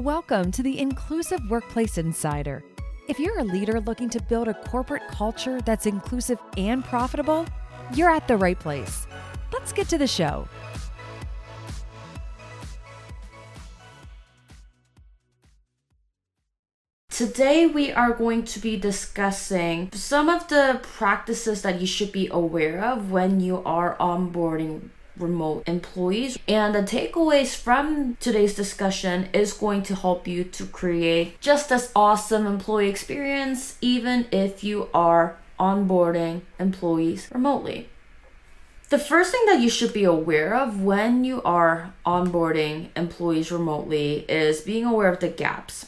Welcome to the Inclusive Workplace Insider. If you're a leader looking to build a corporate culture that's inclusive and profitable, you're at the right place. Let's get to the show. Today, we are going to be discussing some of the practices that you should be aware of when you are onboarding remote employees. And the takeaways from today's discussion is going to help you to create just as awesome employee experience, even if you are onboarding employees remotely. The first thing that you should be aware of when you are onboarding employees remotely is being aware of the gaps.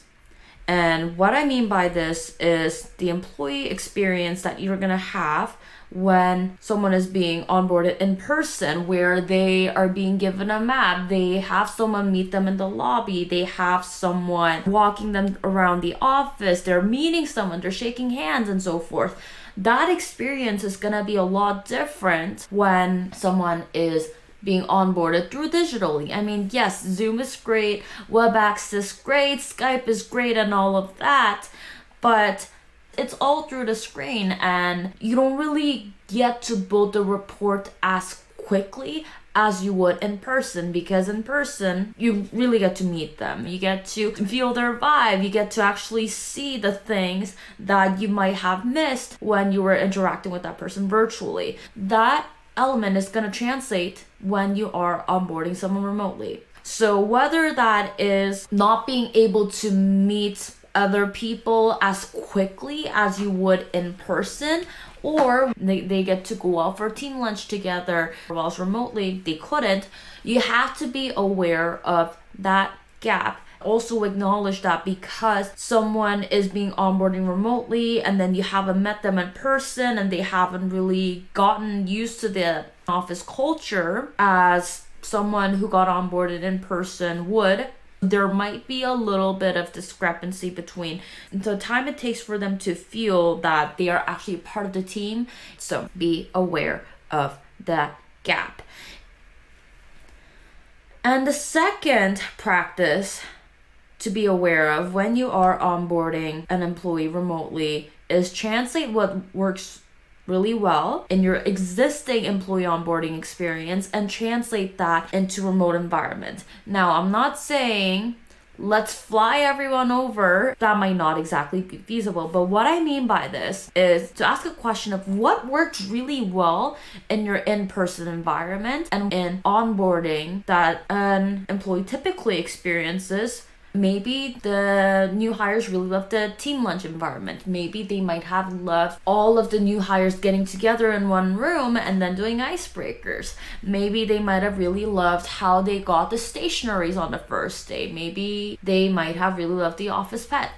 And what I mean by this is the employee experience that you're going to have when someone is being onboarded in person where they are being given a map. They have someone meet them in the lobby. They have someone walking them around the office. They're meeting someone. They're shaking hands and so forth. That experience is to be a lot different when someone is being onboarded through digitally. I mean, yes, Zoom is great, WebEx is great, Skype is great, and all of that, but it's all through the screen and you don't really get to build the report as quickly as you would in person because in person you really get to meet them. You get to feel their vibe. You get to actually see the things that you might have missed when you were interacting with that person virtually. That element is going to translate when you are onboarding someone remotely. So whether that is not being able to meet other people as quickly as you would in person or they, they get to go out for team lunch together whilst remotely they couldn't. You have to be aware of that gap. Also acknowledge that because someone is being onboarding remotely and then you haven't met them in person and they haven't really gotten used to the office culture as someone who got onboarded in person would there might be a little bit of discrepancy between the time it takes for them to feel that they are actually part of the team. So be aware of that gap. And the second practice to be aware of when you are onboarding an employee remotely is translate what works really well in your existing employee onboarding experience and translate that into remote environment. Now, I'm not saying let's fly everyone over. That might not exactly be feasible. But what I mean by this is to ask a question of what worked really well in your in person environment and in onboarding that an employee typically experiences Maybe the new hires really love the team lunch environment. Maybe they might have loved all of the new hires getting together in one room and then doing icebreakers. Maybe they might have really loved how they got the stationaries on the first day. Maybe they might have really loved the office pet.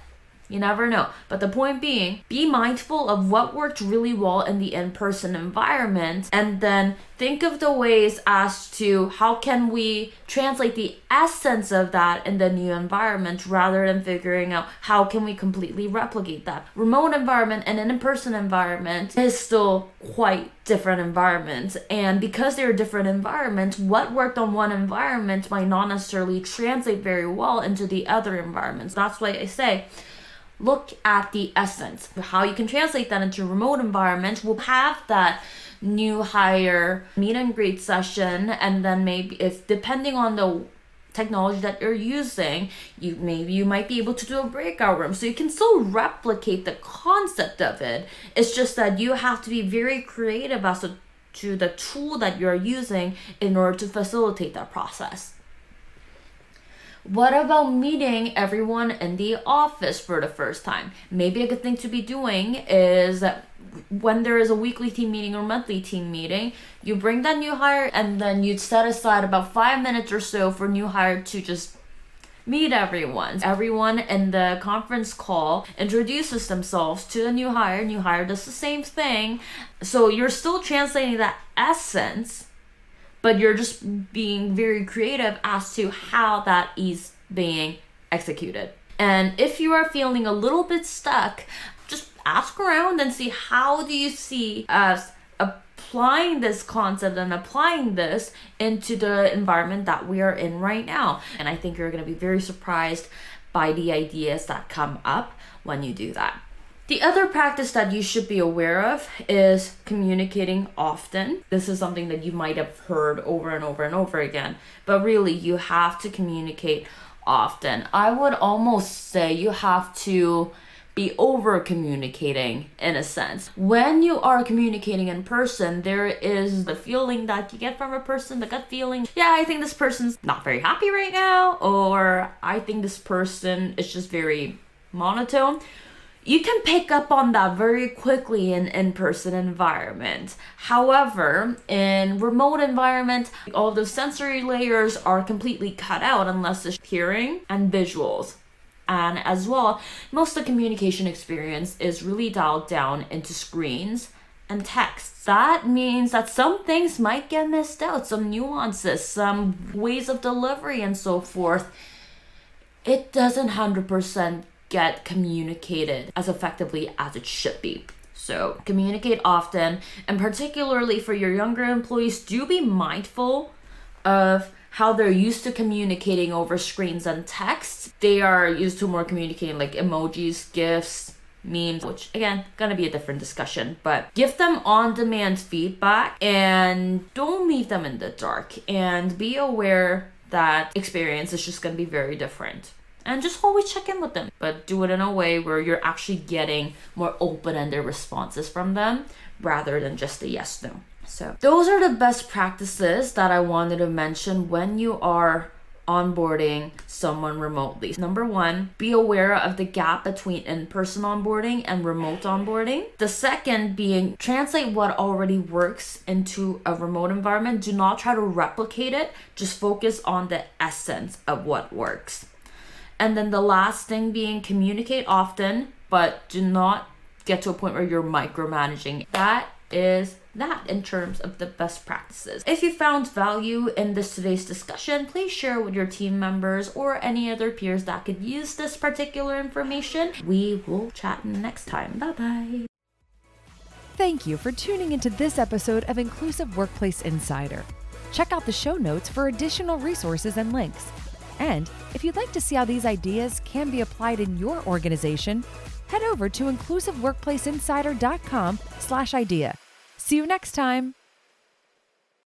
You never know. But the point being, be mindful of what worked really well in the in person environment and then think of the ways as to how can we translate the essence of that in the new environment rather than figuring out how can we completely replicate that. Remote environment and an in-person environment is still quite different environments and because they're different environments what worked on one environment might not necessarily translate very well into the other environments that's why i say look at the essence. How you can translate that into remote environment. We'll have that new hire meet and greet session and then maybe if depending on the technology that you're using you maybe you might be able to do a breakout room so you can still replicate the concept of it it's just that you have to be very creative as to, to the tool that you're using in order to facilitate that process what about meeting everyone in the office for the first time? Maybe a good thing to be doing is that when there is a weekly team meeting or monthly team meeting, you bring that new hire and then you set aside about five minutes or so for new hire to just meet everyone. Everyone in the conference call introduces themselves to the new hire. New hire does the same thing. So you're still translating that essence but you're just being very creative as to how that is being executed. And if you are feeling a little bit stuck, just ask around and see how do you see a applying this concept and applying this into the environment that we are in right now. And I think you're going to be very surprised by the ideas that come up when you do that. The other practice that you should be aware of is communicating often. This is something that you might have heard over and over and over again, but really you have to communicate often. I would almost say you have to be over communicating in a sense. When you are communicating in person, there is the feeling that you get from a person, the gut feeling, yeah, I think this person's not very happy right now, or I think this person is just very monotone. You can pick up on that very quickly in in-person environment. However, in remote environment, all those sensory layers are completely cut out unless it's hearing and visuals. And as well, most of the communication experience is really dialed down into screens and text. That means that some things might get missed out, some nuances, some ways of delivery, and so forth. It doesn't 100% get communicated as effectively as it should be. So, communicate often, and particularly for your younger employees, do be mindful of how they're used to communicating over screens and text. They are used to more communicating like emojis, GIFs, memes, which again, gonna be a different discussion, but give them on demand feedback and don't leave them in the dark and be aware that experience is just gonna be very different. And just always check in with them, but do it in a way where you're actually getting more open ended responses from them rather than just a yes no. So, those are the best practices that I wanted to mention when you are onboarding someone remotely. Number one, be aware of the gap between in person onboarding and remote onboarding. The second being translate what already works into a remote environment. Do not try to replicate it, just focus on the essence of what works. And then the last thing being communicate often, but do not get to a point where you're micromanaging. That is that in terms of the best practices. If you found value in this today's discussion, please share with your team members or any other peers that could use this particular information. We will chat next time. Bye bye. Thank you for tuning into this episode of Inclusive Workplace Insider. Check out the show notes for additional resources and links. And if you'd like to see how these ideas can be applied in your organization, head over to inclusiveworkplaceinsider.com slash idea. See you next time.